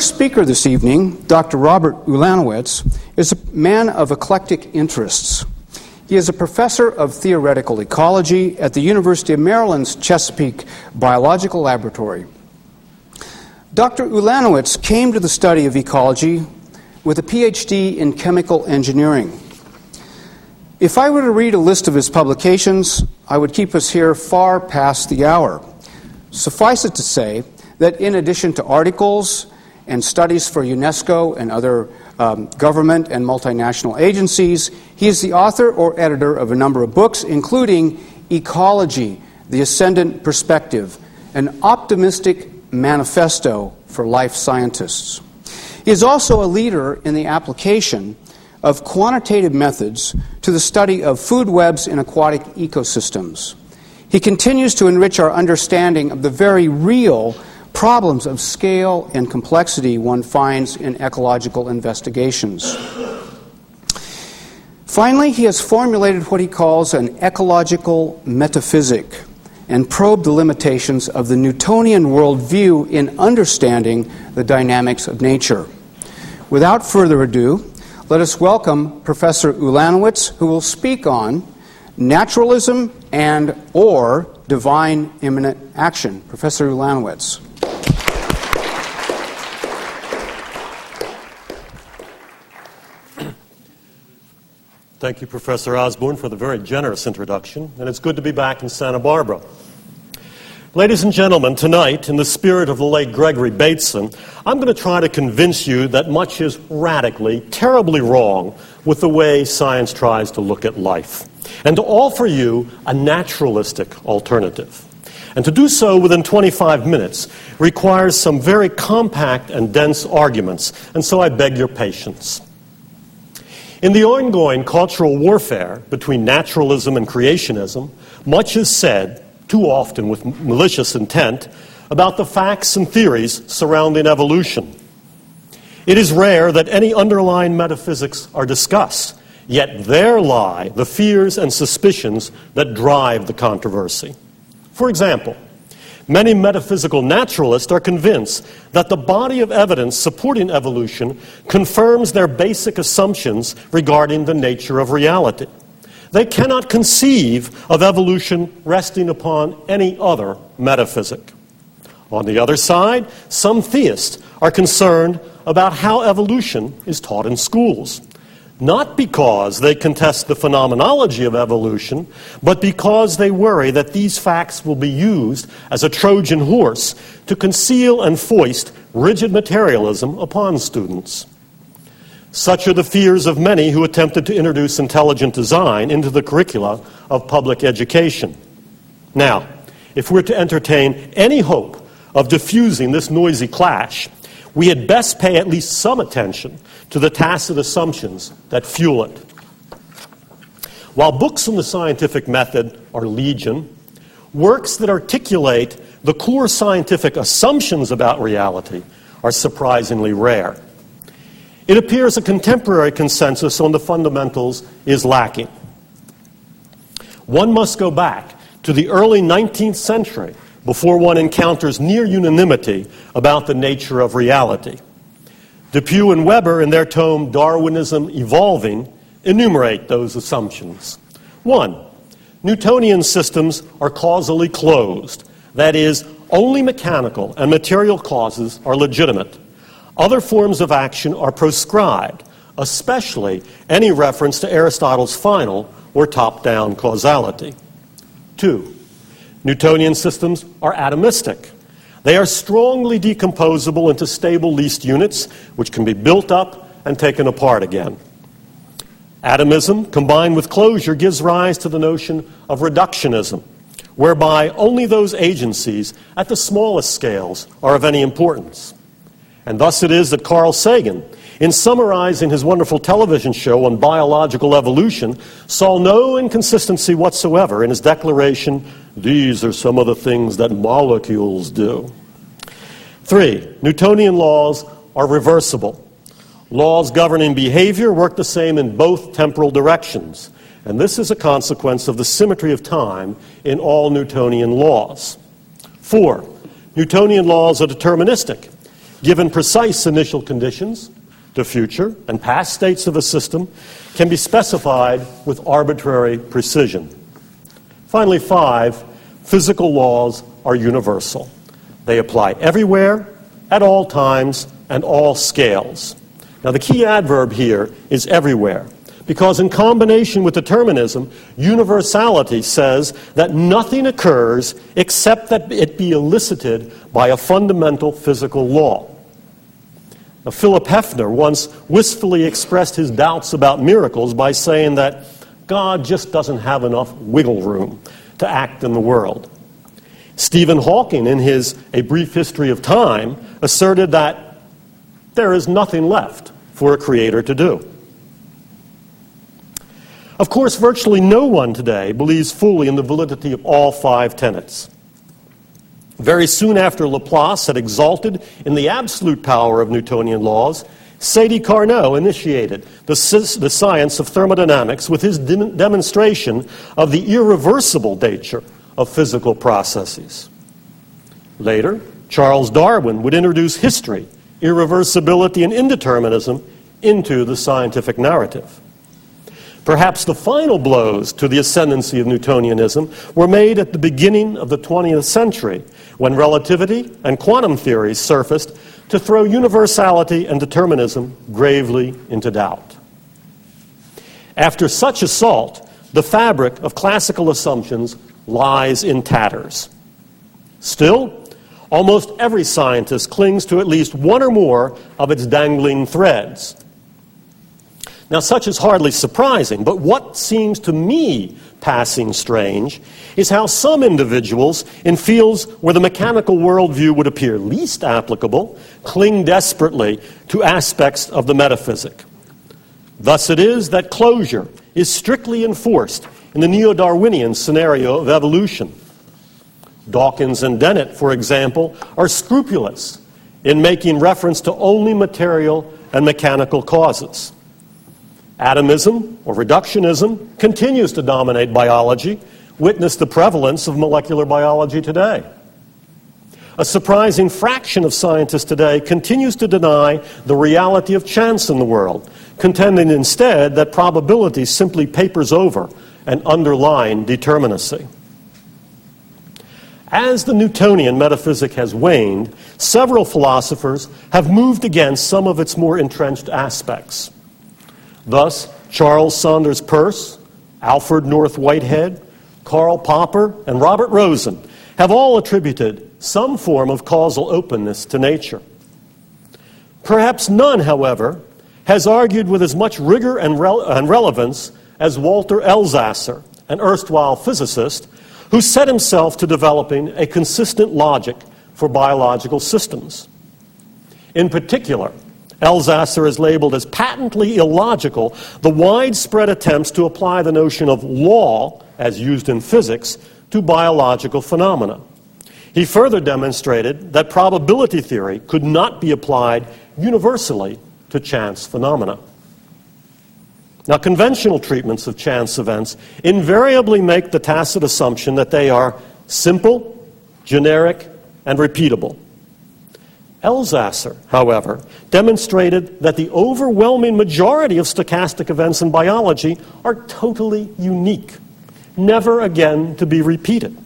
first speaker this evening, Dr. Robert Ulanowicz, is a man of eclectic interests. He is a professor of theoretical ecology at the University of Maryland's Chesapeake Biological Laboratory. Dr. Ulanowicz came to the study of ecology with a PhD in chemical engineering. If I were to read a list of his publications, I would keep us here far past the hour. Suffice it to say that in addition to articles and studies for UNESCO and other um, government and multinational agencies, he is the author or editor of a number of books, including Ecology, The Ascendant Perspective, an optimistic manifesto for life scientists. He is also a leader in the application of quantitative methods to the study of food webs in aquatic ecosystems. He continues to enrich our understanding of the very real problems of scale and complexity one finds in ecological investigations. Finally, he has formulated what he calls an ecological metaphysic and probed the limitations of the Newtonian worldview in understanding the dynamics of nature. Without further ado, let us welcome Professor Ulanowicz, who will speak on naturalism and or divine immanent action. Professor Ulanowicz. Thank you, Professor Osborne, for the very generous introduction, and it's good to be back in Santa Barbara. Ladies and gentlemen, tonight, in the spirit of the late Gregory Bateson, I'm going to try to convince you that much is radically, terribly wrong with the way science tries to look at life, and to offer you a naturalistic alternative. And to do so within 25 minutes requires some very compact and dense arguments, and so I beg your patience. In the ongoing cultural warfare between naturalism and creationism, much is said too often with malicious intent, about the facts and theories surrounding evolution. It is rare that any underlying metaphysics are discussed, yet there lie the fears and suspicions that drive the controversy. For example, many metaphysical naturalists are convinced that the body of evidence supporting evolution confirms their basic assumptions regarding the nature of reality. They cannot conceive of evolution resting upon any other metaphysic. On the other side, some theists are concerned about how evolution is taught in schools. Not because they contest the phenomenology of evolution, but because they worry that these facts will be used as a Trojan horse to conceal and foist rigid materialism upon students. Such are the fears of many who attempted to introduce intelligent design into the curricula of public education. Now, if we're to entertain any hope of diffusing this noisy clash, we had best pay at least some attention to the tacit assumptions that fuel it. While books on the scientific method are legion, works that articulate the core scientific assumptions about reality are surprisingly rare. It appears a contemporary consensus on the fundamentals is lacking. One must go back to the early 19th century before one encounters near unanimity about the nature of reality. Depew and Weber, in their tome Darwinism Evolving, enumerate those assumptions. One, Newtonian systems are causally closed. That is, only mechanical and material causes are legitimate. Other forms of action are proscribed, especially any reference to Aristotle's final or top down causality. Two, Newtonian systems are atomistic. They are strongly decomposable into stable least units, which can be built up and taken apart again. Atomism, combined with closure, gives rise to the notion of reductionism, whereby only those agencies at the smallest scales are of any importance. And thus it is that Carl Sagan, in summarizing his wonderful television show on biological evolution, saw no inconsistency whatsoever in his declaration these are some of the things that molecules do. Three, Newtonian laws are reversible. Laws governing behavior work the same in both temporal directions, and this is a consequence of the symmetry of time in all Newtonian laws. Four, Newtonian laws are deterministic given precise initial conditions, the future and past states of a system can be specified with arbitrary precision. Finally, five, physical laws are universal. They apply everywhere, at all times, and all scales. Now, the key adverb here is everywhere, because in combination with determinism, universality says that nothing occurs except that it be elicited by a fundamental physical law. Now, Philip Hefner once wistfully expressed his doubts about miracles by saying that God just doesn't have enough wiggle room to act in the world. Stephen Hawking, in his A Brief History of Time, asserted that there is nothing left for a creator to do. Of course, virtually no one today believes fully in the validity of all five tenets. Very soon after Laplace had exalted in the absolute power of Newtonian laws, Sadi Carnot initiated the, the science of thermodynamics with his de- demonstration of the irreversible nature of physical processes. Later, Charles Darwin would introduce history, irreversibility, and indeterminism into the scientific narrative. Perhaps the final blows to the ascendancy of Newtonianism were made at the beginning of the 20th century when relativity and quantum theories surfaced to throw universality and determinism gravely into doubt. After such assault, the fabric of classical assumptions lies in tatters. Still, almost every scientist clings to at least one or more of its dangling threads. Now, such is hardly surprising, but what seems to me passing strange is how some individuals, in fields where the mechanical worldview would appear least applicable, cling desperately to aspects of the metaphysic. Thus, it is that closure is strictly enforced in the neo Darwinian scenario of evolution. Dawkins and Dennett, for example, are scrupulous in making reference to only material and mechanical causes. Atomism or reductionism continues to dominate biology. Witness the prevalence of molecular biology today. A surprising fraction of scientists today continues to deny the reality of chance in the world, contending instead that probability simply papers over and underline determinacy. As the Newtonian metaphysic has waned, several philosophers have moved against some of its more entrenched aspects. Thus, Charles Sanders Peirce, Alfred North Whitehead, Karl Popper, and Robert Rosen have all attributed some form of causal openness to nature. Perhaps none, however, has argued with as much rigor and, and relevance as Walter Elsasser, an erstwhile physicist, who set himself to developing a consistent logic for biological systems. In particular, Elsasser is labeled as patently illogical the widespread attempts to apply the notion of law, as used in physics, to biological phenomena. He further demonstrated that probability theory could not be applied universally to chance phenomena. Now, conventional treatments of chance events invariably make the tacit assumption that they are simple, generic, and repeatable. Elsasser, however, demonstrated that the overwhelming majority of stochastic events in biology are totally unique, never again to be repeated.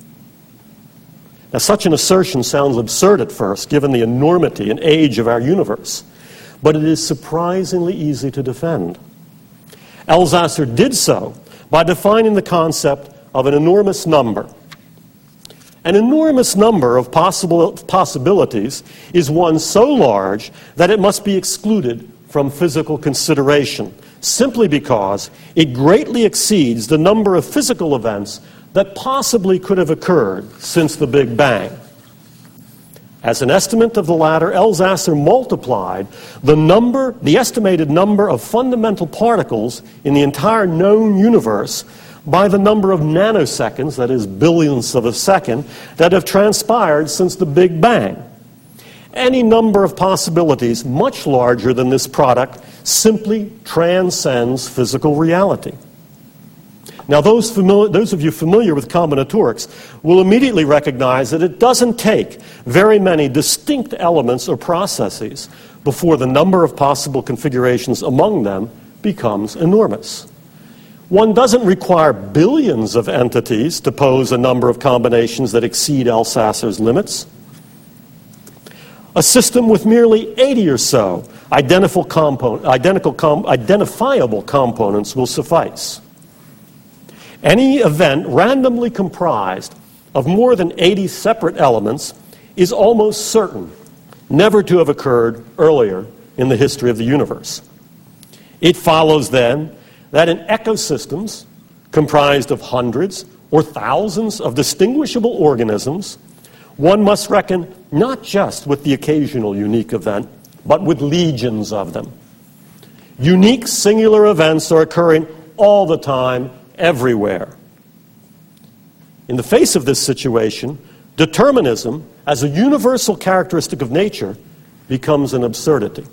Now, such an assertion sounds absurd at first, given the enormity and age of our universe, but it is surprisingly easy to defend. Elsasser did so by defining the concept of an enormous number an enormous number of possible possibilities is one so large that it must be excluded from physical consideration, simply because it greatly exceeds the number of physical events that possibly could have occurred since the Big Bang. As an estimate of the latter, Elsasser multiplied the number, the estimated number of fundamental particles in the entire known universe by the number of nanoseconds, that is, billionths of a second, that have transpired since the Big Bang. Any number of possibilities much larger than this product simply transcends physical reality. Now, those, famili- those of you familiar with combinatorics will immediately recognize that it doesn't take very many distinct elements or processes before the number of possible configurations among them becomes enormous. One doesn't require billions of entities to pose a number of combinations that exceed Elsasser's limits. A system with merely 80 or so identical, compo- identical com- identifiable components will suffice. Any event randomly comprised of more than 80 separate elements is almost certain never to have occurred earlier in the history of the universe. It follows then that in ecosystems comprised of hundreds or thousands of distinguishable organisms, one must reckon not just with the occasional unique event, but with legions of them. Unique singular events are occurring all the time, everywhere. In the face of this situation, determinism, as a universal characteristic of nature, becomes an absurdity.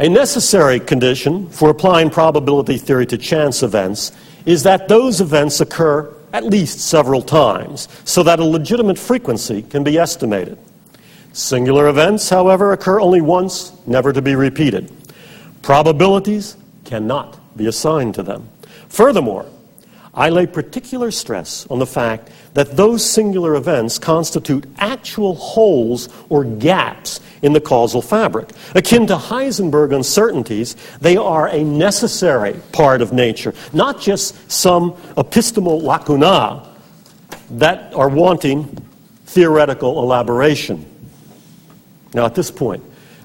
A necessary condition for applying probability theory to chance events is that those events occur at least several times so that a legitimate frequency can be estimated. Singular events, however, occur only once, never to be repeated. Probabilities cannot be assigned to them. Furthermore, I lay particular stress on the fact that those singular events constitute actual holes or gaps in the causal fabric. Akin to Heisenberg uncertainties, they are a necessary part of nature, not just some epistemal lacuna that are wanting theoretical elaboration. Now, at this point,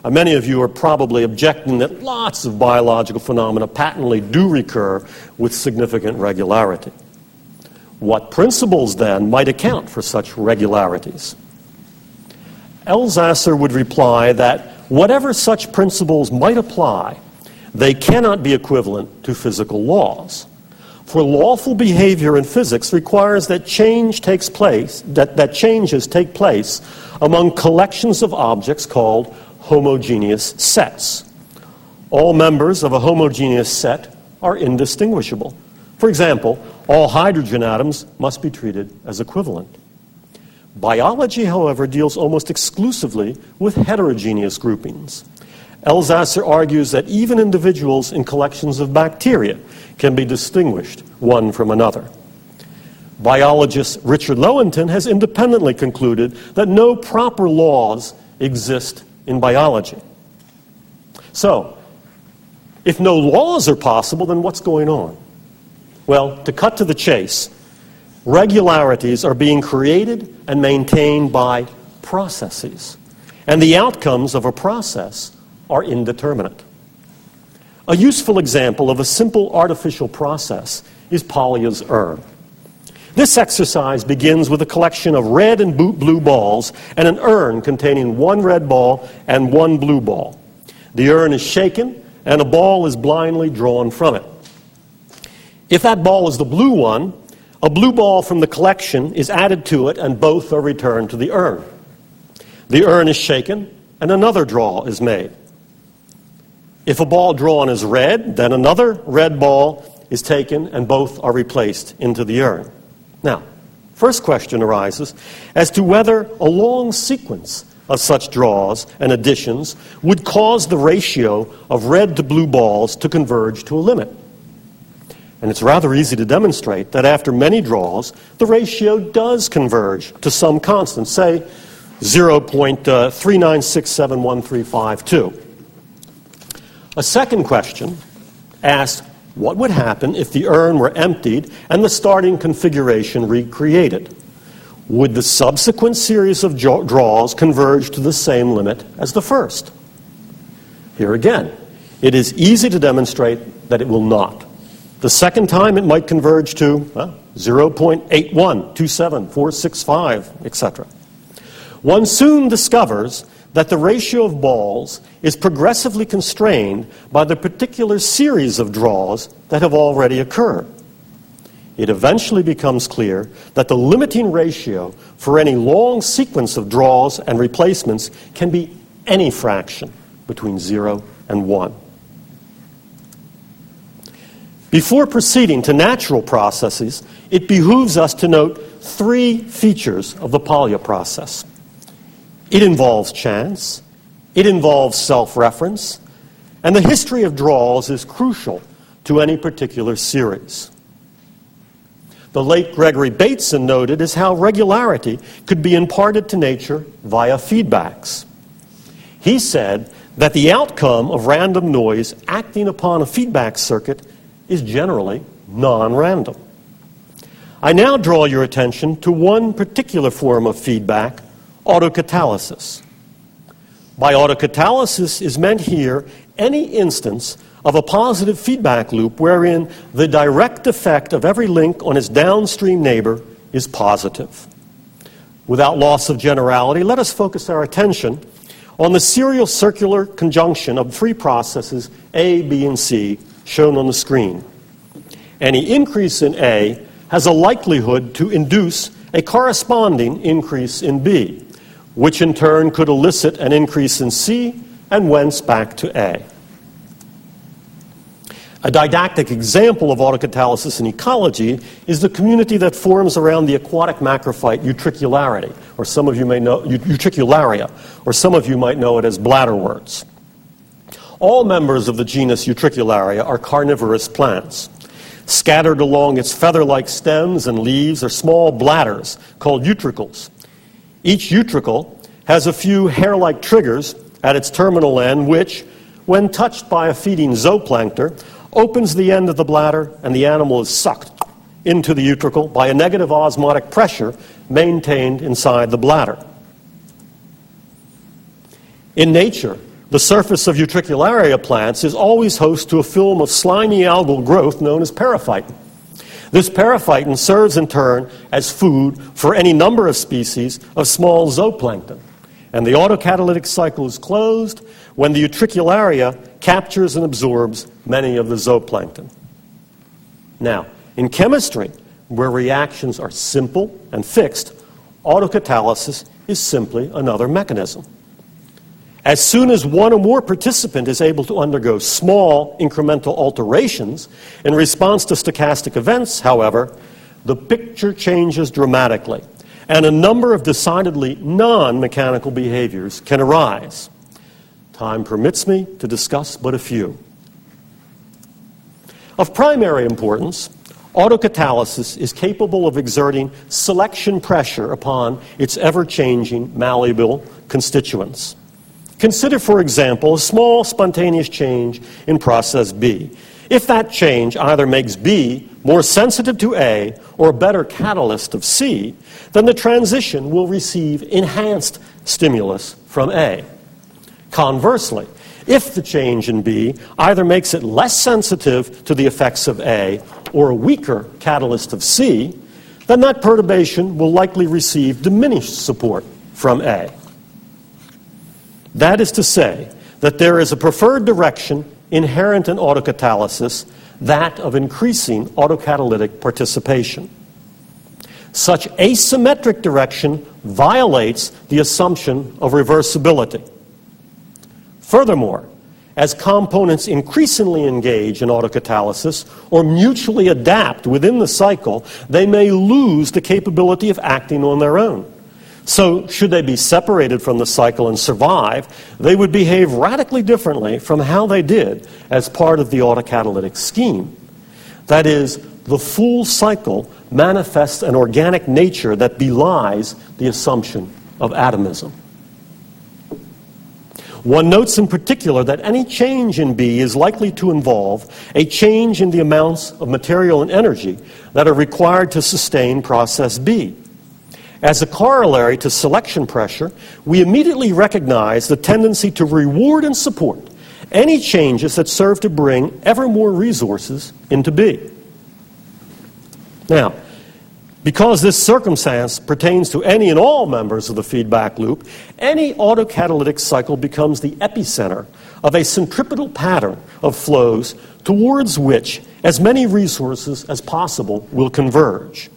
many of you are probably objecting that lots of biological phenomena patently do recur with significant regularity. What principles, then, might account for such regularities? Elsasser would reply that whatever such principles might apply, they cannot be equivalent to physical laws. For lawful behavior in physics requires that change takes place, that, that changes take place among collections of objects called homogeneous sets. All members of a homogeneous set are indistinguishable. For example, all hydrogen atoms must be treated as equivalent. Biology, however, deals almost exclusively with heterogeneous groupings. Elsasser argues that even individuals in collections of bacteria can be distinguished one from another. Biologist Richard Lewontin has independently concluded that no proper laws exist in biology. So, if no laws are possible, then what's going on? Well, to cut to the chase, regularities are being created and maintained by processes. And the outcomes of a process are indeterminate. A useful example of a simple artificial process is Polya's urn. This exercise begins with a collection of red and blue balls and an urn containing one red ball and one blue ball. The urn is shaken and a ball is blindly drawn from it. If that ball is the blue one, a blue ball from the collection is added to it and both are returned to the urn. The urn is shaken and another draw is made. If a ball drawn is red, then another red ball is taken and both are replaced into the urn. Now, first question arises as to whether a long sequence of such draws and additions would cause the ratio of red to blue balls to converge to a limit. And it's rather easy to demonstrate that after many draws, the ratio does converge to some constant, say uh, 0.39671352. A second question asked what would happen if the urn were emptied and the starting configuration recreated? Would the subsequent series of draws converge to the same limit as the first? Here again, it is easy to demonstrate that it will not. The second time it might converge to well, 0.81, etc. One soon discovers that the ratio of balls is progressively constrained by the particular series of draws that have already occurred. It eventually becomes clear that the limiting ratio for any long sequence of draws and replacements can be any fraction between 0 and 1. Before proceeding to natural processes, it behooves us to note three features of the Polya process. It involves chance, it involves self reference, and the history of draws is crucial to any particular series. The late Gregory Bateson noted is how regularity could be imparted to nature via feedbacks. He said that the outcome of random noise acting upon a feedback circuit is generally non random. I now draw your attention to one particular form of feedback autocatalysis. By autocatalysis is meant here any instance of a positive feedback loop wherein the direct effect of every link on its downstream neighbor is positive. Without loss of generality, let us focus our attention on the serial circular conjunction of three processes A, B, and C shown on the screen. Any increase in A has a likelihood to induce a corresponding increase in B, which in turn could elicit an increase in C and whence back to A. A didactic example of autocatalysis in ecology is the community that forms around the aquatic macrophyte utricularity, or some of you may know utricularia, or some of you might know it as bladderworts. All members of the genus Utricularia are carnivorous plants. Scattered along its feather like stems and leaves are small bladders called utricles. Each utricle has a few hair like triggers at its terminal end, which, when touched by a feeding zooplankton, opens the end of the bladder, and the animal is sucked into the utricle by a negative osmotic pressure maintained inside the bladder. In nature, the surface of utricularia plants is always host to a film of slimy algal growth known as periphyton. This periphyton serves in turn as food for any number of species of small zooplankton. And the autocatalytic cycle is closed when the utricularia captures and absorbs many of the zooplankton. Now, in chemistry, where reactions are simple and fixed, autocatalysis is simply another mechanism. As soon as one or more participant is able to undergo small incremental alterations in response to stochastic events, however, the picture changes dramatically, and a number of decidedly non mechanical behaviors can arise. Time permits me to discuss but a few. Of primary importance, autocatalysis is capable of exerting selection pressure upon its ever changing, malleable constituents. Consider, for example, a small spontaneous change in process B. If that change either makes B more sensitive to A or a better catalyst of C, then the transition will receive enhanced stimulus from A. Conversely, if the change in B either makes it less sensitive to the effects of A or a weaker catalyst of C, then that perturbation will likely receive diminished support from A. That is to say, that there is a preferred direction inherent in autocatalysis, that of increasing autocatalytic participation. Such asymmetric direction violates the assumption of reversibility. Furthermore, as components increasingly engage in autocatalysis or mutually adapt within the cycle, they may lose the capability of acting on their own. So, should they be separated from the cycle and survive, they would behave radically differently from how they did as part of the autocatalytic scheme. That is, the full cycle manifests an organic nature that belies the assumption of atomism. One notes in particular that any change in B is likely to involve a change in the amounts of material and energy that are required to sustain process B. As a corollary to selection pressure, we immediately recognize the tendency to reward and support any changes that serve to bring ever more resources into being. Now, because this circumstance pertains to any and all members of the feedback loop, any autocatalytic cycle becomes the epicenter of a centripetal pattern of flows towards which as many resources as possible will converge.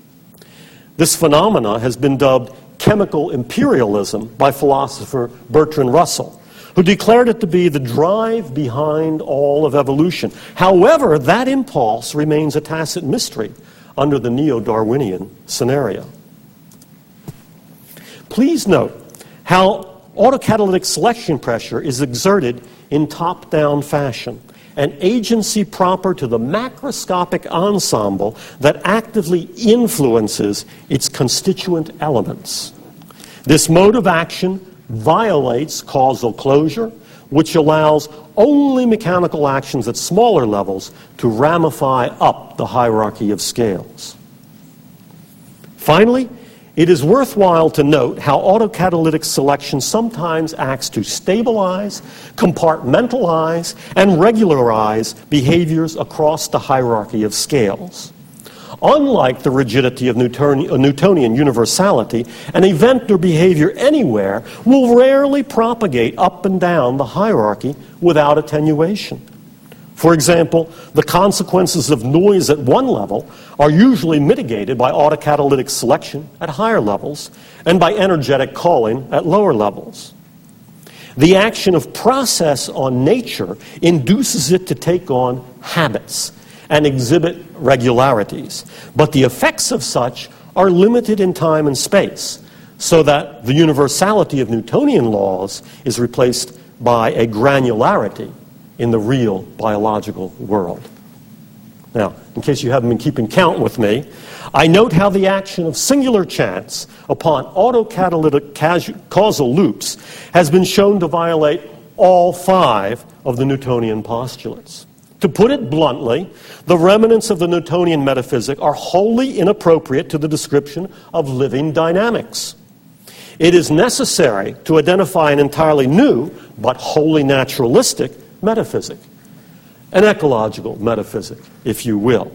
This phenomena has been dubbed chemical imperialism by philosopher Bertrand Russell, who declared it to be the drive behind all of evolution. However, that impulse remains a tacit mystery under the neo Darwinian scenario. Please note how autocatalytic selection pressure is exerted in top down fashion, an agency proper to the macroscopic ensemble that actively influences its constituent elements. This mode of action violates causal closure, which allows only mechanical actions at smaller levels to ramify up the hierarchy of scales. Finally, it is worthwhile to note how autocatalytic selection sometimes acts to stabilize, compartmentalize, and regularize behaviors across the hierarchy of scales. Unlike the rigidity of Newtonian, uh, Newtonian universality, an event or behavior anywhere will rarely propagate up and down the hierarchy without attenuation. For example, the consequences of noise at one level are usually mitigated by autocatalytic selection at higher levels and by energetic calling at lower levels. The action of process on nature induces it to take on habits and exhibit regularities, but the effects of such are limited in time and space, so that the universality of Newtonian laws is replaced by a granularity in the real biological world. Now, in case you haven't been keeping count with me, I note how the action of singular chance upon autocatalytic causal loops has been shown to violate all five of the Newtonian postulates. To put it bluntly, the remnants of the Newtonian metaphysic are wholly inappropriate to the description of living dynamics. It is necessary to identify an entirely new, but wholly naturalistic, metaphysic, an ecological metaphysic, if you will.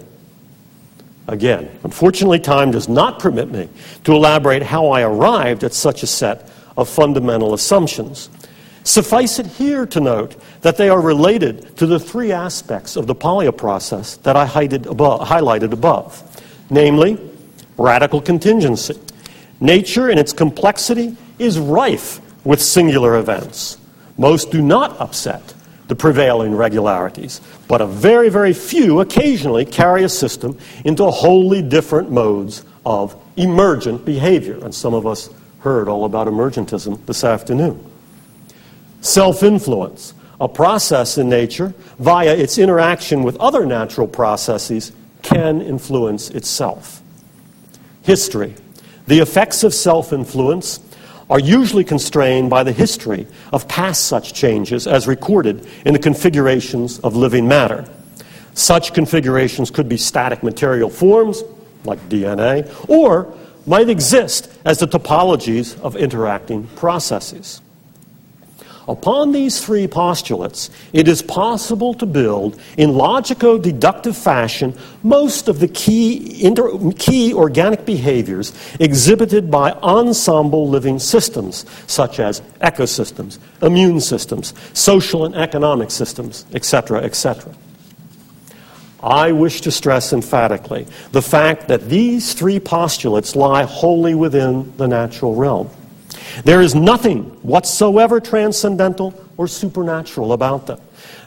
Again, unfortunately, time does not permit me to elaborate how I arrived at such a set of fundamental assumptions. Suffice it here to note that they are related to the three aspects of the Polya process that I highlighted above namely, radical contingency. Nature, in its complexity, is rife with singular events. Most do not upset the prevailing regularities, but a very, very few occasionally carry a system into wholly different modes of emergent behavior. And some of us heard all about emergentism this afternoon. Self influence, a process in nature, via its interaction with other natural processes, can influence itself. History. The effects of self influence are usually constrained by the history of past such changes as recorded in the configurations of living matter. Such configurations could be static material forms, like DNA, or might exist as the topologies of interacting processes. Upon these three postulates, it is possible to build, in logico deductive fashion, most of the key, inter- key organic behaviors exhibited by ensemble living systems, such as ecosystems, immune systems, social and economic systems, etc., etc. I wish to stress emphatically the fact that these three postulates lie wholly within the natural realm. There is nothing whatsoever transcendental or supernatural about them.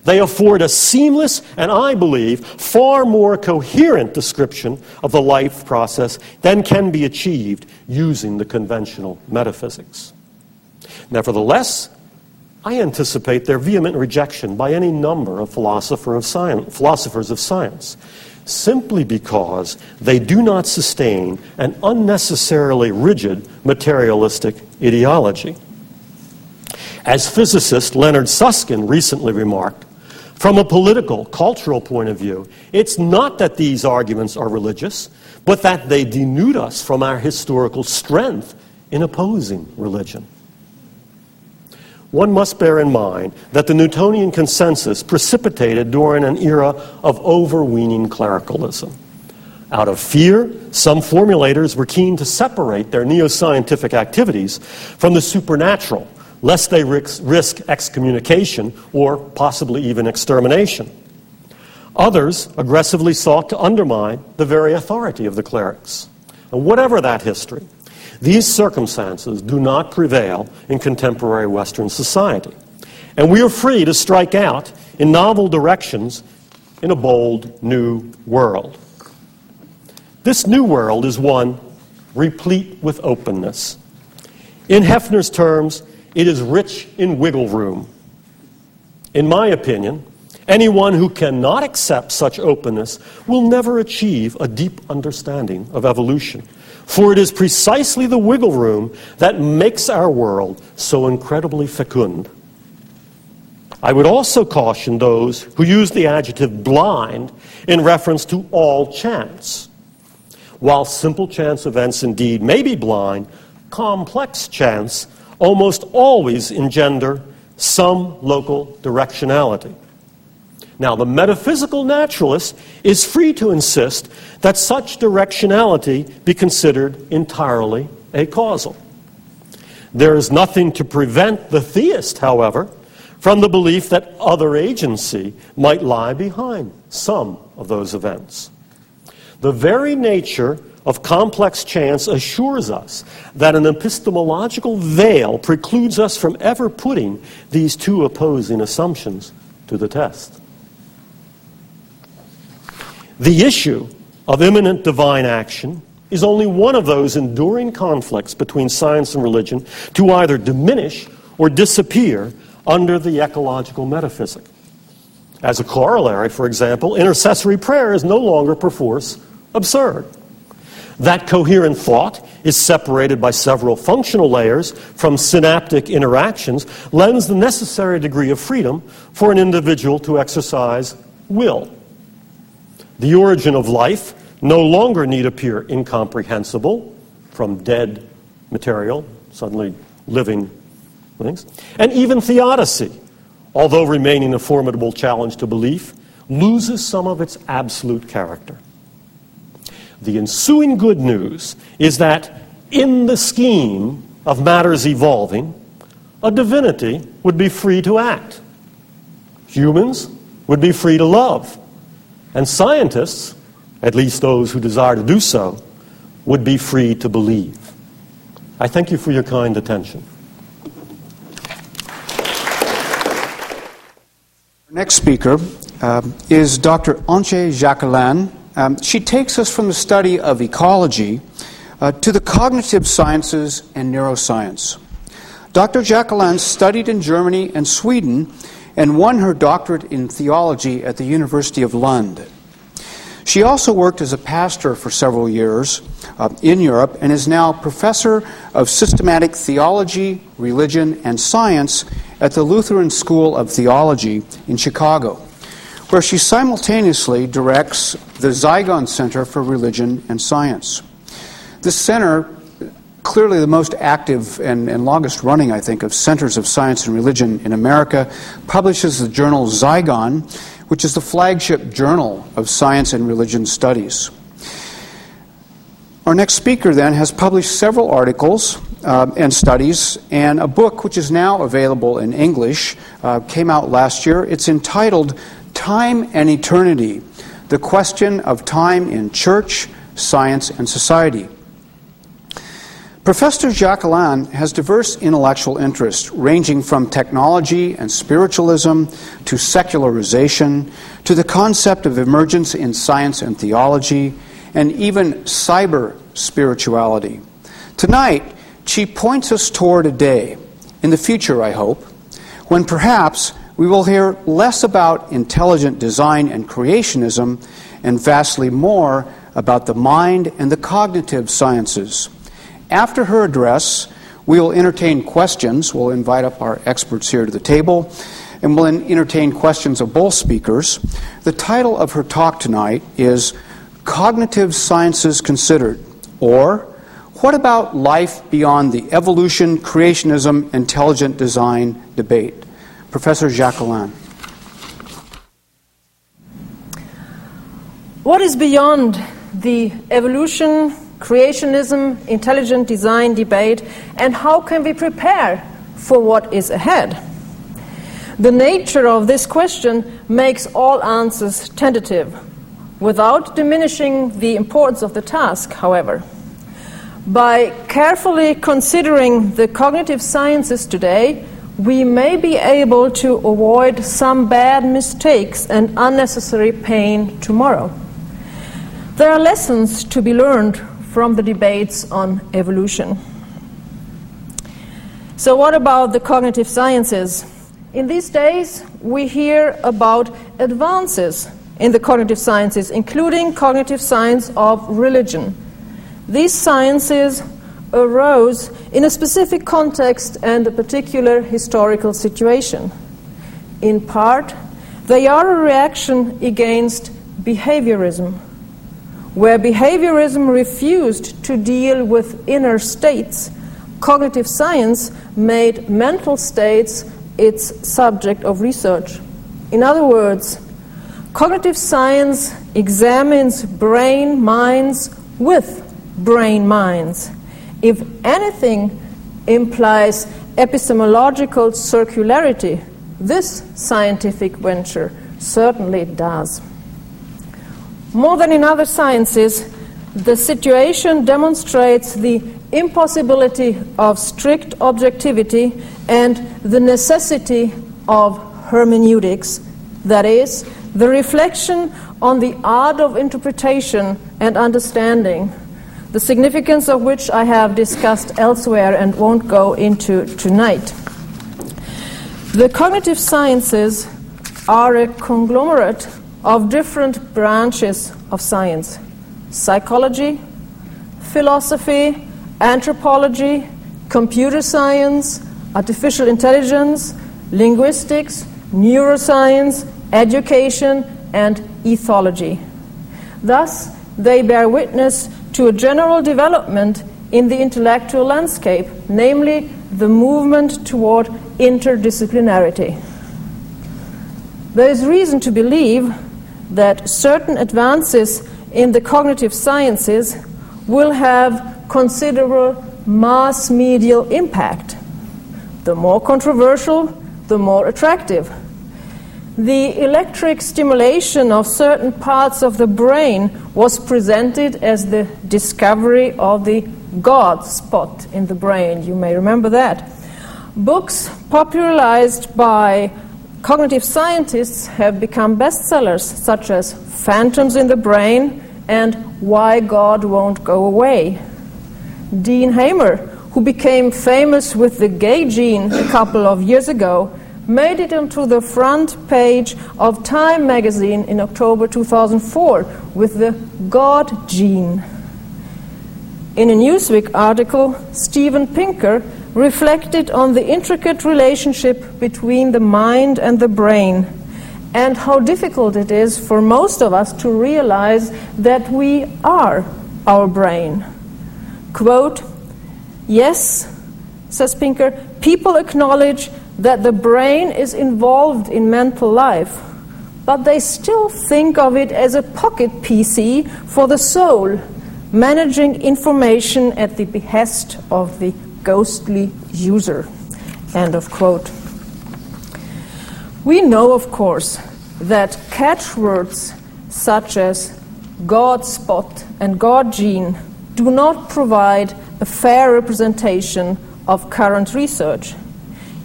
They afford a seamless and, I believe, far more coherent description of the life process than can be achieved using the conventional metaphysics. Nevertheless, I anticipate their vehement rejection by any number of philosopher of science, philosophers of science simply because they do not sustain an unnecessarily rigid materialistic ideology. As physicist Leonard Susskind recently remarked, from a political, cultural point of view, it's not that these arguments are religious, but that they denude us from our historical strength in opposing religion one must bear in mind that the Newtonian consensus precipitated during an era of overweening clericalism. Out of fear, some formulators were keen to separate their neo-scientific activities from the supernatural, lest they risk excommunication or possibly even extermination. Others aggressively sought to undermine the very authority of the clerics. And whatever that history, these circumstances do not prevail in contemporary Western society. and we are free to strike out in novel directions in a bold new world. This new world is one replete with openness. In Hefner's terms, it is rich in wiggle room. In my opinion, anyone who cannot accept such openness will never achieve a deep understanding of evolution. For it is precisely the wiggle room that makes our world so incredibly fecund. I would also caution those who use the adjective blind in reference to all chance. While simple chance events indeed may be blind, complex chance almost always engender some local directionality. Now, the metaphysical naturalist is free to insist that such directionality be considered entirely acausal. There is nothing to prevent the theist, however, from the belief that other agency might lie behind some of those events. The very nature of complex chance assures us that an epistemological veil precludes us from ever putting these two opposing assumptions to the test. The issue of immanent divine action is only one of those enduring conflicts between science and religion to either diminish or disappear under the ecological metaphysic. As a corollary, for example, intercessory prayer is no longer perforce absurd. That coherent thought is separated by several functional layers from synaptic interactions, lends the necessary degree of freedom for an individual to exercise will. The origin of life no longer need appear incomprehensible from dead material, suddenly living things. And even theodicy, although remaining a formidable challenge to belief, loses some of its absolute character. The ensuing good news is that in the scheme of matters evolving, a divinity would be free to act. Humans would be free to love. And scientists, at least those who desire to do so, would be free to believe. I thank you for your kind attention. Our next speaker uh, is Dr. Antje Jackelén. Um, she takes us from the study of ecology uh, to the cognitive sciences and neuroscience. Dr. Jackelén studied in Germany and Sweden and won her doctorate in theology at the University of Lund. She also worked as a pastor for several years uh, in Europe and is now professor of systematic theology, religion, and science at the Lutheran School of Theology in Chicago, where she simultaneously directs the Zygon Center for Religion and Science. This center, clearly the most active and, and longest running, I think, of centers of science and religion in America, publishes the journal Zygon, which is the flagship journal of science and religion studies. Our next speaker then has published several articles uh, and studies, and a book which is now available in English uh, came out last year. It's entitled Time and Eternity The Question of Time in Church, Science, and Society. Professor Jackelén has diverse intellectual interests, ranging from technology and spiritualism to secularization to the concept of emergence in science and theology, and even cyber spirituality. Tonight, she points us toward a day, in the future, I hope, when perhaps we will hear less about intelligent design and creationism and vastly more about the mind and the cognitive sciences. After her address, we will entertain questions. We'll invite up our experts here to the table, and we'll entertain questions of both speakers. The title of her talk tonight is Cognitive Sciences Considered, or what about life beyond the evolution, creationism, intelligent design debate? Professor Jackelén. What is beyond the evolution, creationism, intelligent design debate, and how can we prepare for what is ahead? The nature of this question makes all answers tentative, without diminishing the importance of the task, however. By carefully considering the cognitive sciences today, we may be able to avoid some bad mistakes and unnecessary pain tomorrow. There are lessons to be learned from the debates on evolution. So, what about the cognitive sciences? In these days, we hear about advances in the cognitive sciences, including cognitive science of religion. These sciences arose in a specific context and a particular historical situation. In part, they are a reaction against behaviorism, where behaviorism refused to deal with inner states. Cognitive science made mental states its subject of research. In other words, cognitive science examines brain minds with brain minds if anything implies epistemological circularity, this scientific venture certainly does. More than in other sciences, the situation demonstrates the impossibility of strict objectivity and the necessity of hermeneutics, that is, the reflection on the art of interpretation and understanding the significance of which I have discussed elsewhere and won't go into tonight. The cognitive sciences are a conglomerate of different branches of science psychology, philosophy, anthropology, computer science, artificial intelligence, linguistics, neuroscience, education, and ethology. Thus, they bear witness to a general development in the intellectual landscape, namely the movement toward interdisciplinarity. There is reason to believe that certain advances in the cognitive sciences will have considerable mass medial impact. The more controversial, the more attractive the electric stimulation of certain parts of the brain was presented as the discovery of the God spot in the brain. You may remember that. Books popularized by cognitive scientists have become bestsellers, such as Phantoms in the Brain and Why God Won't Go Away. Dean Hamer, who became famous with the gay gene a couple of years ago, made it onto the front page of Time magazine in October 2004 with the God gene. In a Newsweek article, Steven Pinker reflected on the intricate relationship between the mind and the brain and how difficult it is for most of us to realize that we are our brain. Quote, Yes, says Pinker, people acknowledge that the brain is involved in mental life, but they still think of it as a pocket PC for the soul, managing information at the behest of the ghostly user. End of quote. We know, of course, that catchwords such as God spot and God gene do not provide a fair representation of current research.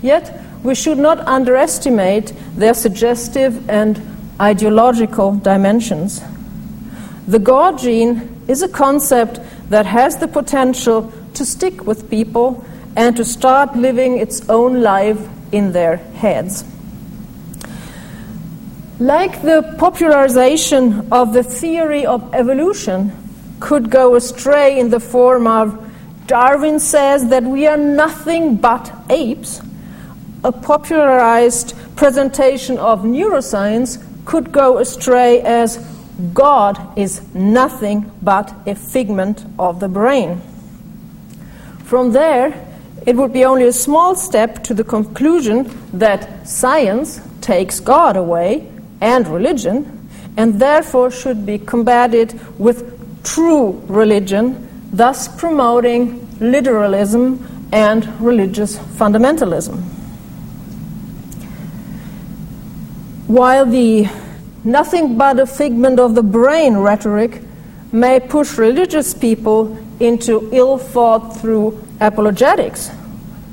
Yet, we should not underestimate their suggestive and ideological dimensions. The God gene is a concept that has the potential to stick with people and to start living its own life in their heads. Like the popularization of the theory of evolution could go astray in the form of Darwin says that we are nothing but apes a popularized presentation of neuroscience could go astray as God is nothing but a figment of the brain. From there, it would be only a small step to the conclusion that science takes God away and religion, and therefore should be combated with true religion, thus promoting literalism and religious fundamentalism. While the nothing but a figment of the brain rhetoric may push religious people into ill thought through apologetics,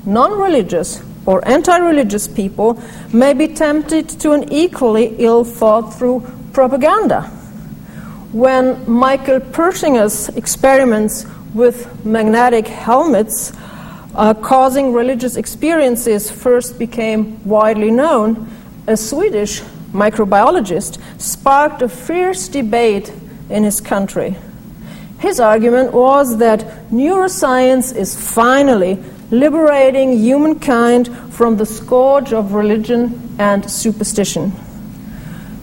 non religious or anti religious people may be tempted to an equally ill thought through propaganda. When Michael Persinger's experiments with magnetic helmets uh, causing religious experiences first became widely known, a Swedish microbiologist sparked a fierce debate in his country. His argument was that neuroscience is finally liberating humankind from the scourge of religion and superstition.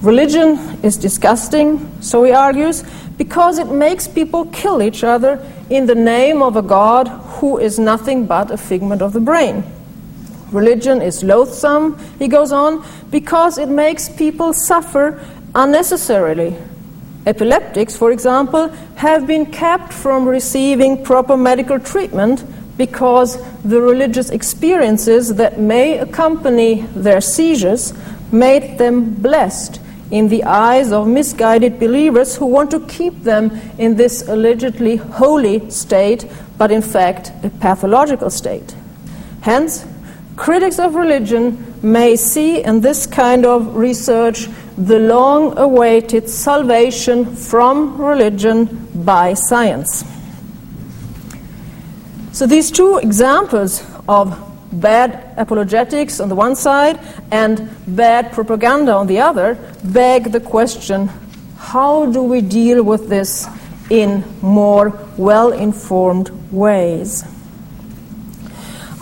Religion is disgusting, so he argues, because it makes people kill each other in the name of a God who is nothing but a figment of the brain. Religion is loathsome, he goes on, because it makes people suffer unnecessarily. Epileptics, for example, have been kept from receiving proper medical treatment because the religious experiences that may accompany their seizures made them blessed in the eyes of misguided believers who want to keep them in this allegedly holy state, but in fact a pathological state. Hence, critics of religion may see in this kind of research the long awaited salvation from religion by science. So, these two examples of bad apologetics on the one side and bad propaganda on the other beg the question how do we deal with this in more well informed ways?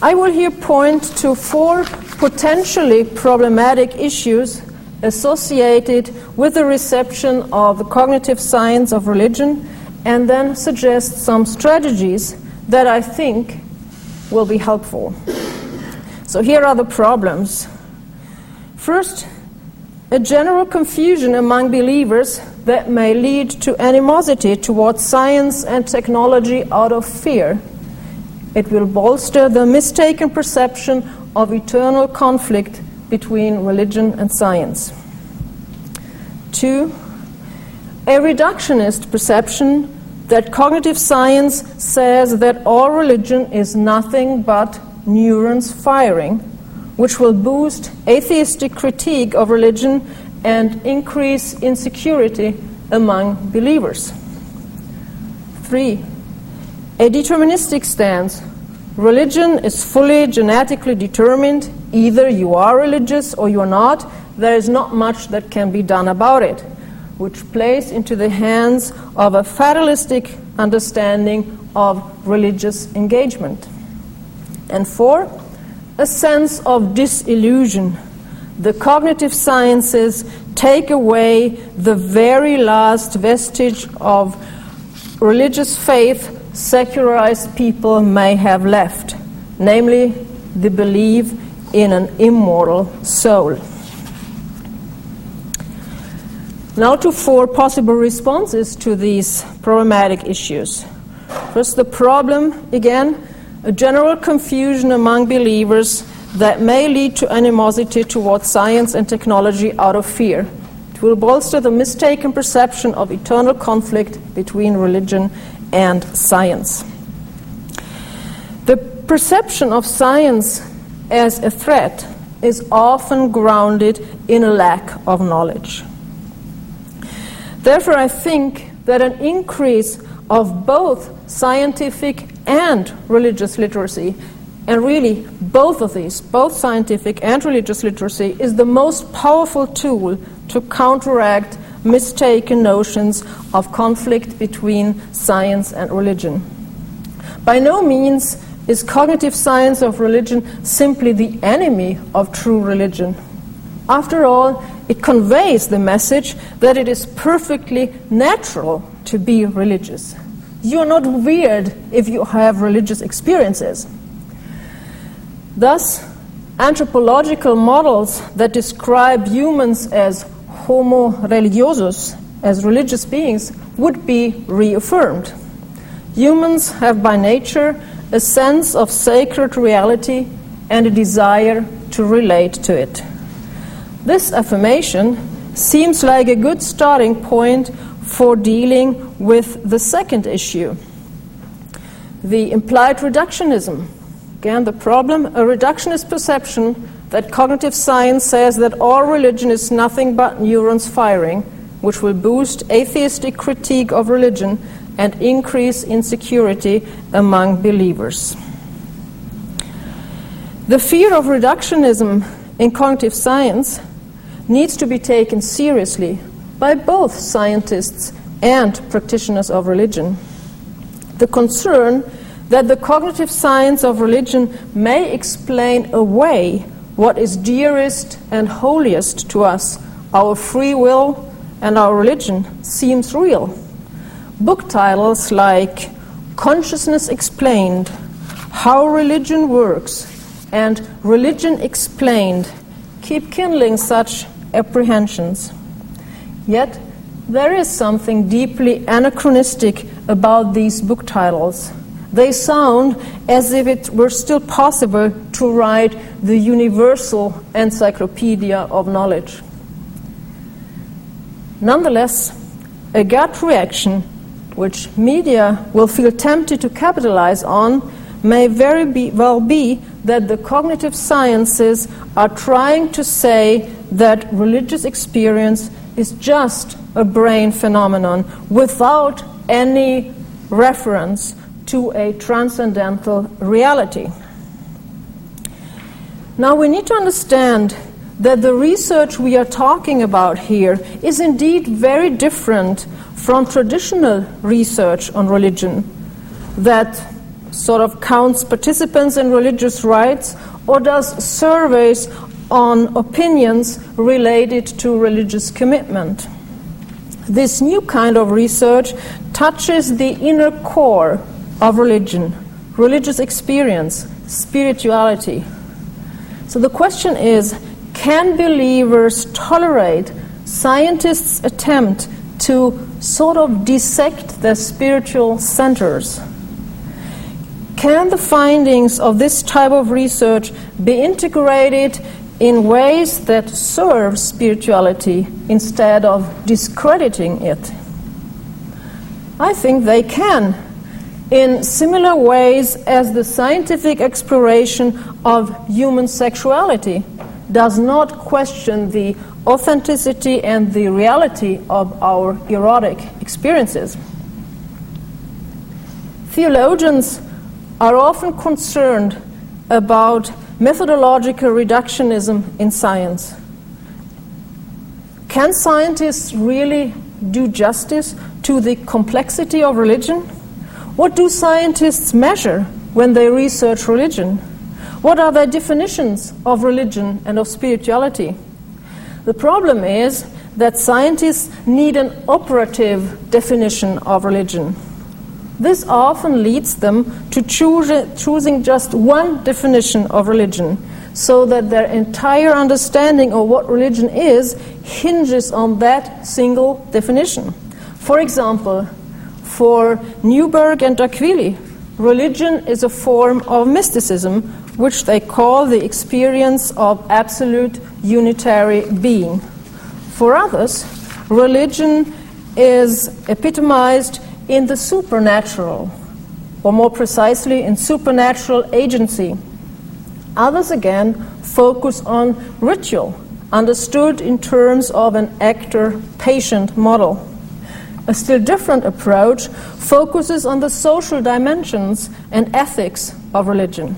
I will here point to four potentially problematic issues associated with the reception of the cognitive science of religion and then suggest some strategies that I think will be helpful. So here are the problems. First, a general confusion among believers that may lead to animosity towards science and technology out of fear. It will bolster the mistaken perception of eternal conflict between religion and science. Two, a reductionist perception that cognitive science says that all religion is nothing but neurons firing, which will boost atheistic critique of religion and increase insecurity among believers. Three, a deterministic stance. Religion is fully genetically determined. Either you are religious or you are not. There is not much that can be done about it, which plays into the hands of a fatalistic understanding of religious engagement. And four, a sense of disillusion. The cognitive sciences take away the very last vestige of religious faith secularized people may have left, namely the belief in an immortal soul. Now, to four possible responses to these problematic issues. First, the problem again a general confusion among believers that may lead to animosity towards science and technology out of fear. It will bolster the mistaken perception of eternal conflict between religion and science. The perception of science as a threat is often grounded in a lack of knowledge. Therefore, I think that an increase of both scientific and religious literacy. And really, both of these, both scientific and religious literacy, is the most powerful tool to counteract mistaken notions of conflict between science and religion. By no means is cognitive science of religion simply the enemy of true religion. After all, it conveys the message that it is perfectly natural to be religious. You're not weird if you have religious experiences. Thus, anthropological models that describe humans as homo religiosus, as religious beings, would be reaffirmed. Humans have by nature a sense of sacred reality and a desire to relate to it. This affirmation seems like a good starting point for dealing with the second issue the implied reductionism again the problem, a reductionist perception that cognitive science says that all religion is nothing but neurons firing, which will boost atheistic critique of religion and increase insecurity among believers. The fear of reductionism in cognitive science needs to be taken seriously by both scientists and practitioners of religion. The concern that the cognitive science of religion may explain away what is dearest and holiest to us, our free will and our religion, seems real. Book titles like Consciousness Explained, How Religion Works, and Religion Explained keep kindling such apprehensions. Yet, there is something deeply anachronistic about these book titles. They sound as if it were still possible to write the universal encyclopedia of knowledge. Nonetheless, a gut reaction, which media will feel tempted to capitalize on, may very be, well be that the cognitive sciences are trying to say that religious experience is just a brain phenomenon without any reference to a transcendental reality. Now, we need to understand that the research we are talking about here is indeed very different from traditional research on religion that sort of counts participants in religious rites or does surveys on opinions related to religious commitment. This new kind of research touches the inner core of religion, religious experience, spirituality. So the question is can believers tolerate scientists' attempt to sort of dissect their spiritual centers? Can the findings of this type of research be integrated in ways that serve spirituality instead of discrediting it? I think they can, in similar ways as the scientific exploration of human sexuality does not question the authenticity and the reality of our erotic experiences. Theologians are often concerned about methodological reductionism in science. Can scientists really do justice to the complexity of religion? What do scientists measure when they research religion? What are their definitions of religion and of spirituality? The problem is that scientists need an operative definition of religion. This often leads them to choose, choosing just one definition of religion, so that their entire understanding of what religion is hinges on that single definition. For example, for Newberg and d'Aquili, religion is a form of mysticism which they call the experience of absolute unitary being. For others, religion is epitomized in the supernatural, or more precisely, in supernatural agency. Others again focus on ritual, understood in terms of an actor patient model. A still different approach focuses on the social dimensions and ethics of religion.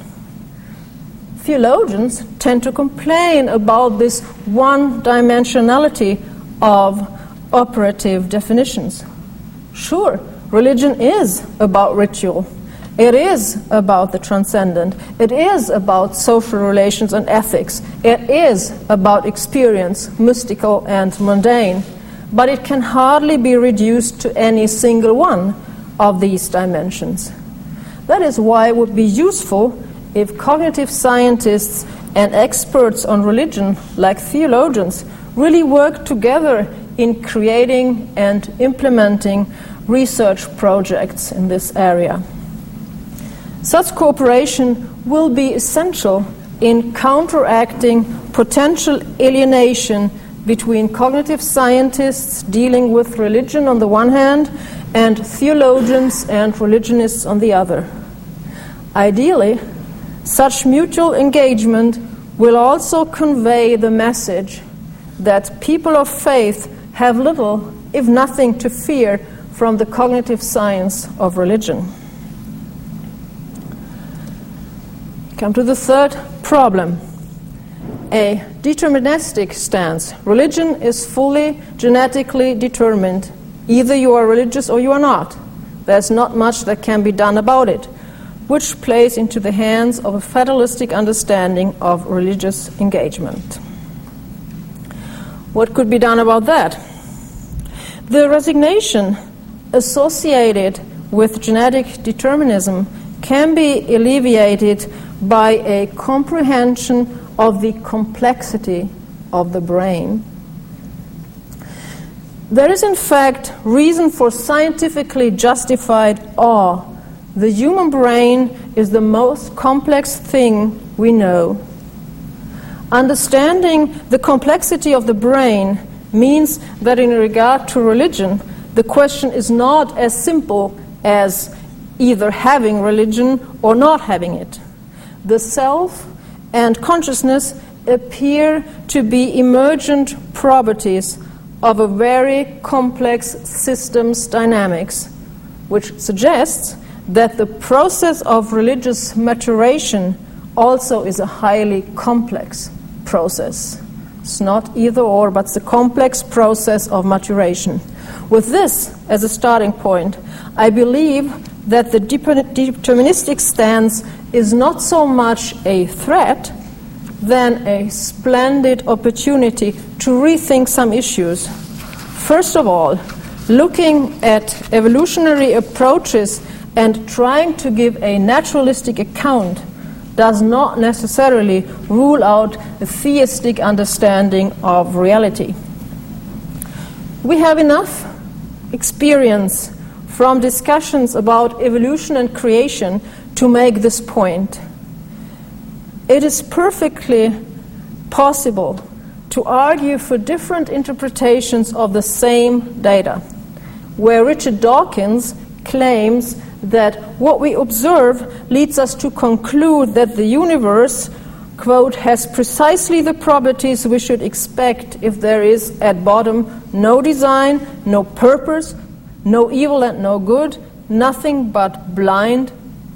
Theologians tend to complain about this one dimensionality of operative definitions. Sure, Religion is about ritual. It is about the transcendent. It is about social relations and ethics. It is about experience, mystical and mundane. But it can hardly be reduced to any single one of these dimensions. That is why it would be useful if cognitive scientists and experts on religion, like theologians, really work together in creating and implementing research projects in this area. Such cooperation will be essential in counteracting potential alienation between cognitive scientists dealing with religion on the one hand and theologians and religionists on the other. Ideally, Such mutual engagement will also convey the message that people of faith have little, if nothing, to fear from the cognitive science of religion. Come to the third problem a deterministic stance. Religion is fully genetically determined. Either you are religious or you are not. There's not much that can be done about it, which plays into the hands of a fatalistic understanding of religious engagement. What could be done about that? The resignation associated with genetic determinism can be alleviated by a comprehension of the complexity of the brain. There is, in fact, reason for scientifically justified awe. The human brain is the most complex thing we know. Understanding the complexity of the brain means that, in regard to religion, the question is not as simple as either having religion or not having it. The self and consciousness appear to be emergent properties of a very complex system's dynamics, which suggests that the process of religious maturation also is a highly complex process. It's not either or, but it's a complex process of maturation. With this as a starting point, I believe that the deterministic stance is not so much a threat than a splendid opportunity to rethink some issues. First of all, looking at evolutionary approaches and trying to give a naturalistic account does not necessarily rule out a theistic understanding of reality. We have enough experience from discussions about evolution and creation to make this point. It is perfectly possible to argue for different interpretations of the same data, where Richard Dawkins claims that what we observe leads us to conclude that the universe, quote, has precisely the properties we should expect if there is at bottom no design, no purpose, no evil and no good, nothing but blind,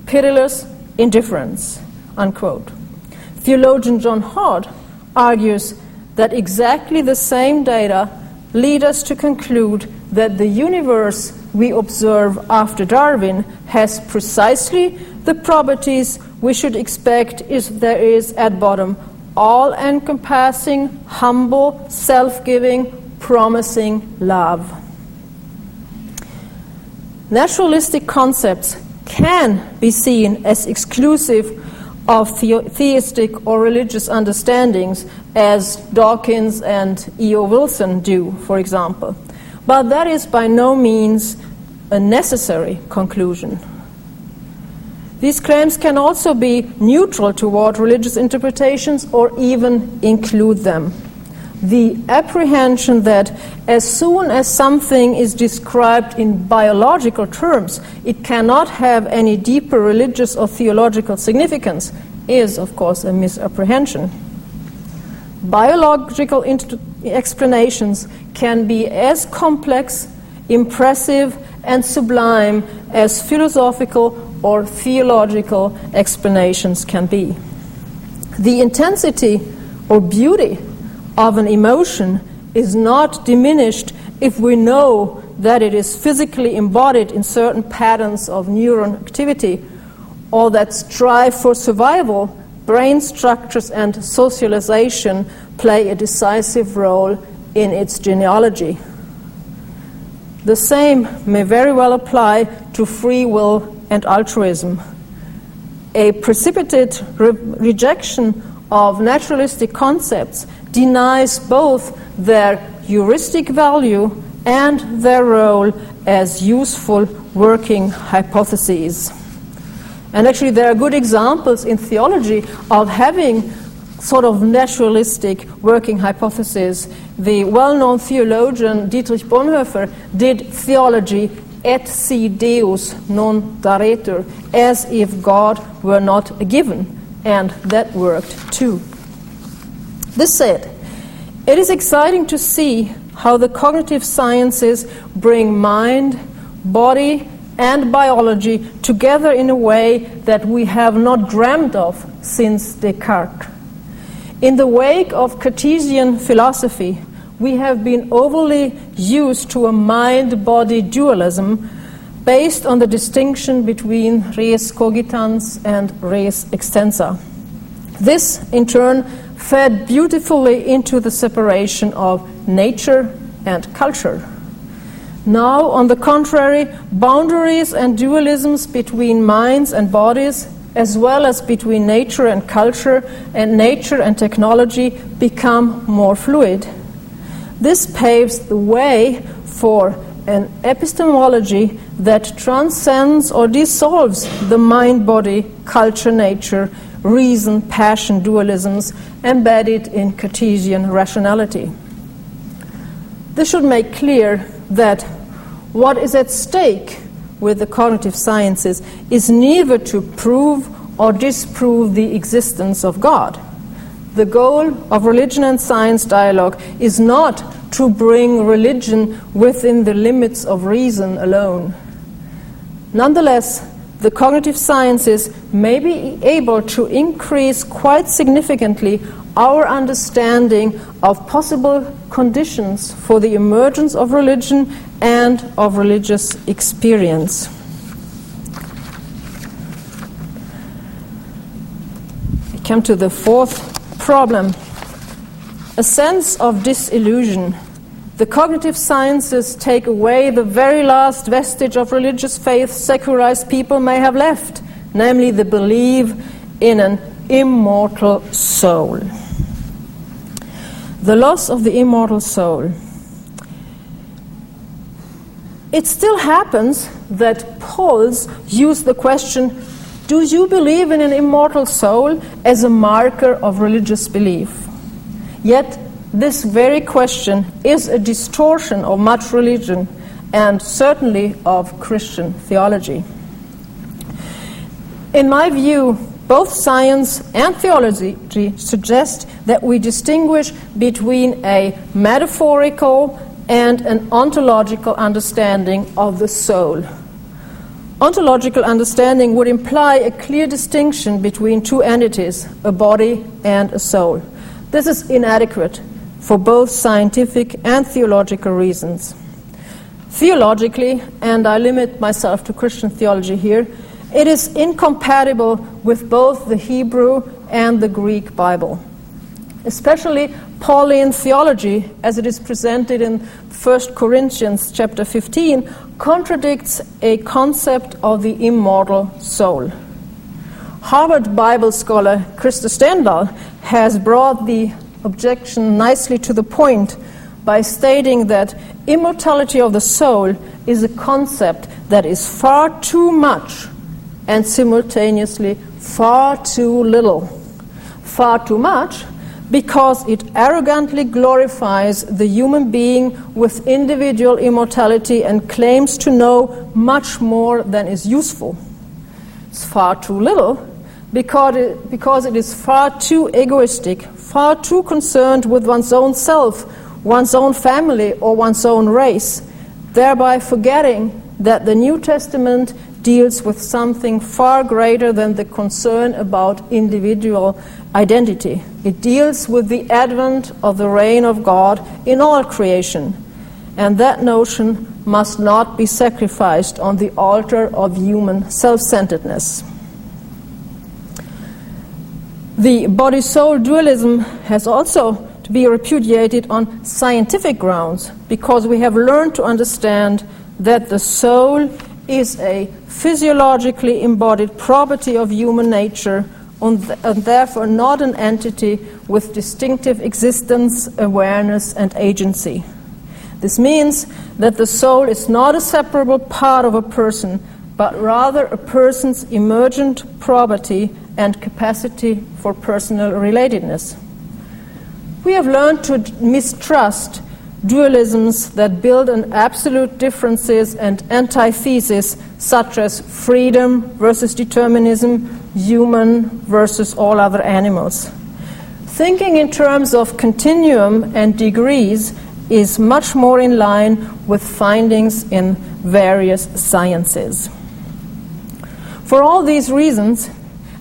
pitiless indifference, unquote. Theologian John Haught argues that exactly the same data lead us to conclude that the universe we observe after Darwin has precisely the properties we should expect if there is at bottom all encompassing, humble, self giving, promising love. Naturalistic concepts can be seen as exclusive of theistic or religious understandings, as Dawkins and E.O. Wilson do, for example. But that is by no means a necessary conclusion. These claims can also be neutral toward religious interpretations or even include them. The apprehension that as soon as something is described in biological terms, it cannot have any deeper religious or theological significance is, of course, a misapprehension. Biological explanations can be as complex, impressive, and sublime as philosophical or theological explanations can be. The intensity or beauty of an emotion is not diminished if we know that it is physically embodied in certain patterns of neuron activity or that strive for survival, brain structures and socialization play a decisive role in its genealogy. The same may very well apply to free will and altruism. A precipitate re- rejection of naturalistic concepts denies both their heuristic value and their role as useful working hypotheses. And actually, there are good examples in theology of having sort of naturalistic working hypotheses. The well known theologian Dietrich Bonhoeffer did theology et si Deus non daretur, as if God were not a given. and that worked too. This said, it is exciting to see how the cognitive sciences bring mind, body, and biology together in a way that we have not dreamed of since Descartes. In the wake of Cartesian philosophy, we have been overly used to a mind body dualism based on the distinction between res cogitans and res extensa. This, in turn, fed beautifully into the separation of nature and culture. Now, on the contrary, boundaries and dualisms between minds and bodies, as well as between nature and culture and nature and technology, become more fluid. This paves the way for an epistemology that transcends or dissolves the mind body, culture, nature, reason, passion dualisms embedded in Cartesian rationality. This should make clear that what is at stake with the cognitive sciences is neither to prove or disprove the existence of God. The goal of religion and science dialogue is not to bring religion within the limits of reason alone. Nonetheless, the cognitive sciences may be able to increase quite significantly our understanding of possible conditions for the emergence of religion and of religious experience. We come to the fourth problem a sense of disillusion. The cognitive sciences take away the very last vestige of religious faith secularized people may have left, namely the belief in an immortal soul. The loss of the immortal soul. It still happens that polls use the question Do you believe in an immortal soul as a marker of religious belief? Yet, this very question is a distortion of much religion and certainly of Christian theology. In my view, both science and theology suggest that we distinguish between a metaphorical and an ontological understanding of the soul. Ontological understanding would imply a clear distinction between two entities, a body and a soul. This is inadequate for both scientific and theological reasons. Theologically, and I limit myself to Christian theology here, it is incompatible with both the Hebrew and the Greek Bible. Especially Pauline theology, as it is presented in 1 Corinthians chapter 15, contradicts a concept of the immortal soul. Harvard Bible scholar Krister Stendahl has brought the objection nicely to the point by stating that immortality of the soul is a concept that is far too much and simultaneously far too little. Far too much because it arrogantly glorifies the human being with individual immortality and claims to know much more than is useful. It's far too little because it, because it is far too egoistic, far too concerned with one's own self, one's own family, or one's own race, thereby forgetting that the New Testament deals with something far greater than the concern about individual identity. It deals with the advent of the reign of God in all creation, and that notion must not be sacrificed on the altar of human self centeredness. The body soul dualism has also to be repudiated on scientific grounds because we have learned to understand that the soul is a physiologically embodied property of human nature and therefore not an entity with distinctive existence, awareness, and agency. This means that the soul is not a separable part of a person, but rather a person's emergent property and capacity for personal relatedness. We have learned to mistrust dualisms that build on absolute differences and antitheses, such as freedom versus determinism, human versus all other animals. Thinking in terms of continuum and degrees is much more in line with findings in various sciences. For all these reasons,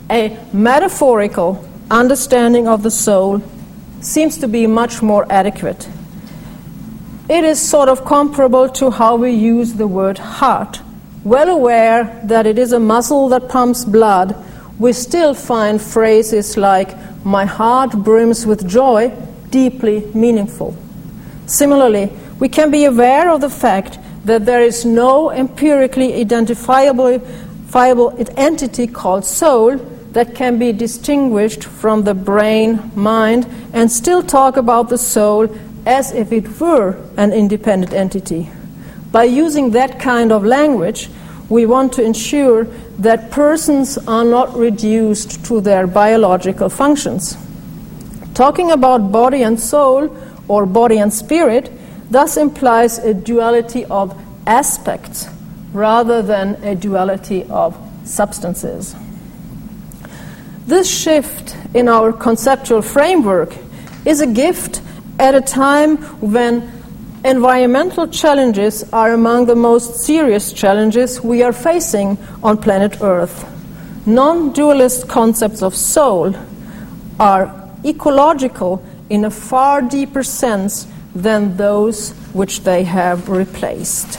a metaphorical understanding of the soul seems to be much more adequate. It is sort of comparable to how we use the word heart. Well aware that it is a muscle that pumps blood, we still find phrases like, My heart brims with joy, deeply meaningful. Similarly, we can be aware of the fact that there is no empirically identifiable entity called soul that can be distinguished from the brain, mind, and still talk about the soul as if it were an independent entity. By using that kind of language, we want to ensure that persons are not reduced to their biological functions. Talking about body and soul, or body and spirit, thus implies a duality of aspects rather than a duality of substances. This shift in our conceptual framework is a gift at a time when environmental challenges are among the most serious challenges we are facing on planet Earth. Non dualist concepts of soul are ecological in a far deeper sense than those which they have replaced.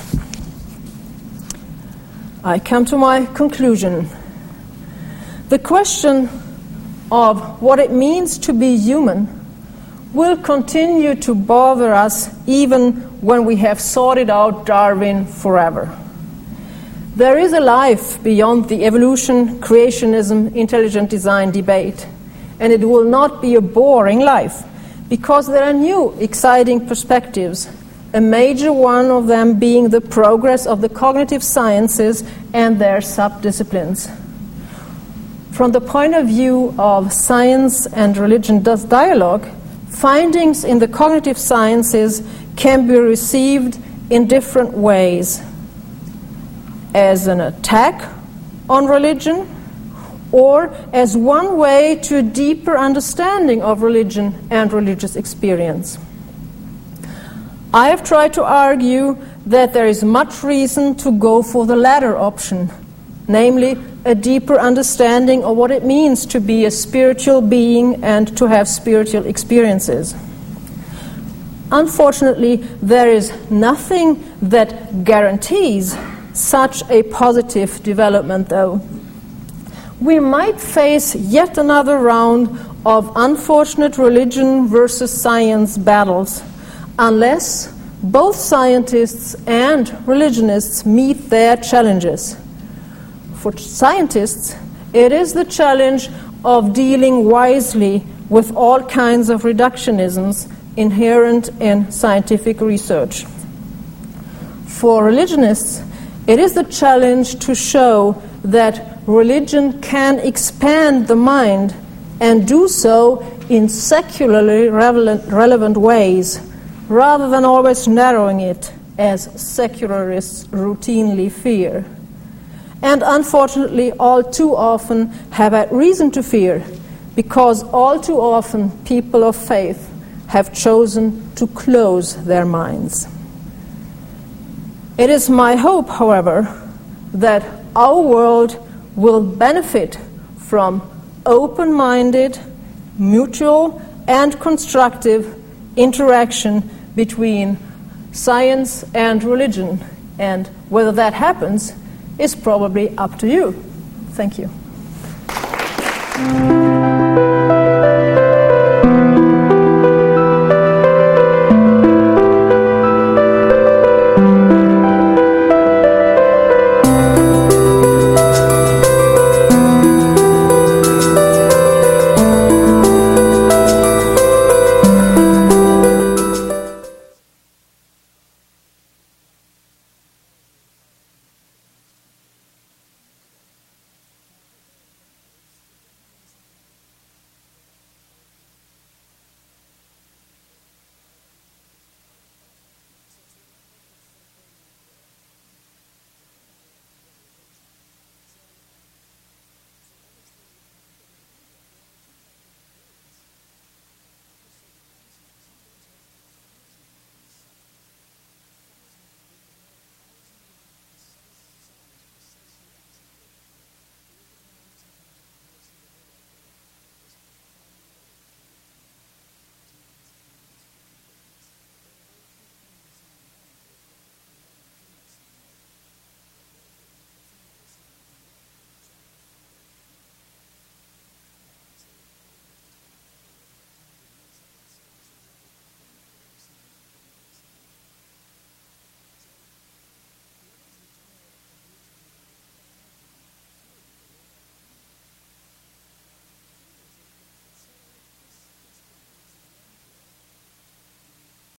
I come to my conclusion. The question of what it means to be human will continue to bother us even when we have sorted out Darwin forever. There is a life beyond the evolution, creationism, intelligent design debate, and it will not be a boring life because there are new, exciting perspectives, a major one of them being the progress of the cognitive sciences and their subdisciplines. From the point of view of science and religion does dialogue, findings in the cognitive sciences can be received in different ways as an attack on religion or as one way to a deeper understanding of religion and religious experience. I have tried to argue that there is much reason to go for the latter option, namely a deeper understanding of what it means to be a spiritual being and to have spiritual experiences. Unfortunately, there is nothing that guarantees such a positive development, though. We might face yet another round of unfortunate religion versus science battles unless both scientists and religionists meet their challenges. For scientists, it is the challenge of dealing wisely with all kinds of reductionisms inherent in scientific research. For religionists, it is the challenge to show that religion can expand the mind and do so in secularly relevant, ways rather than always narrowing it as secularists routinely fear and unfortunately all too often have had reason to fear because all too often people of faith have chosen to close their minds. It is my hope, however, that our world will benefit from open minded, mutual, and constructive interaction between science and religion. And whether that happens is probably up to you. Thank you.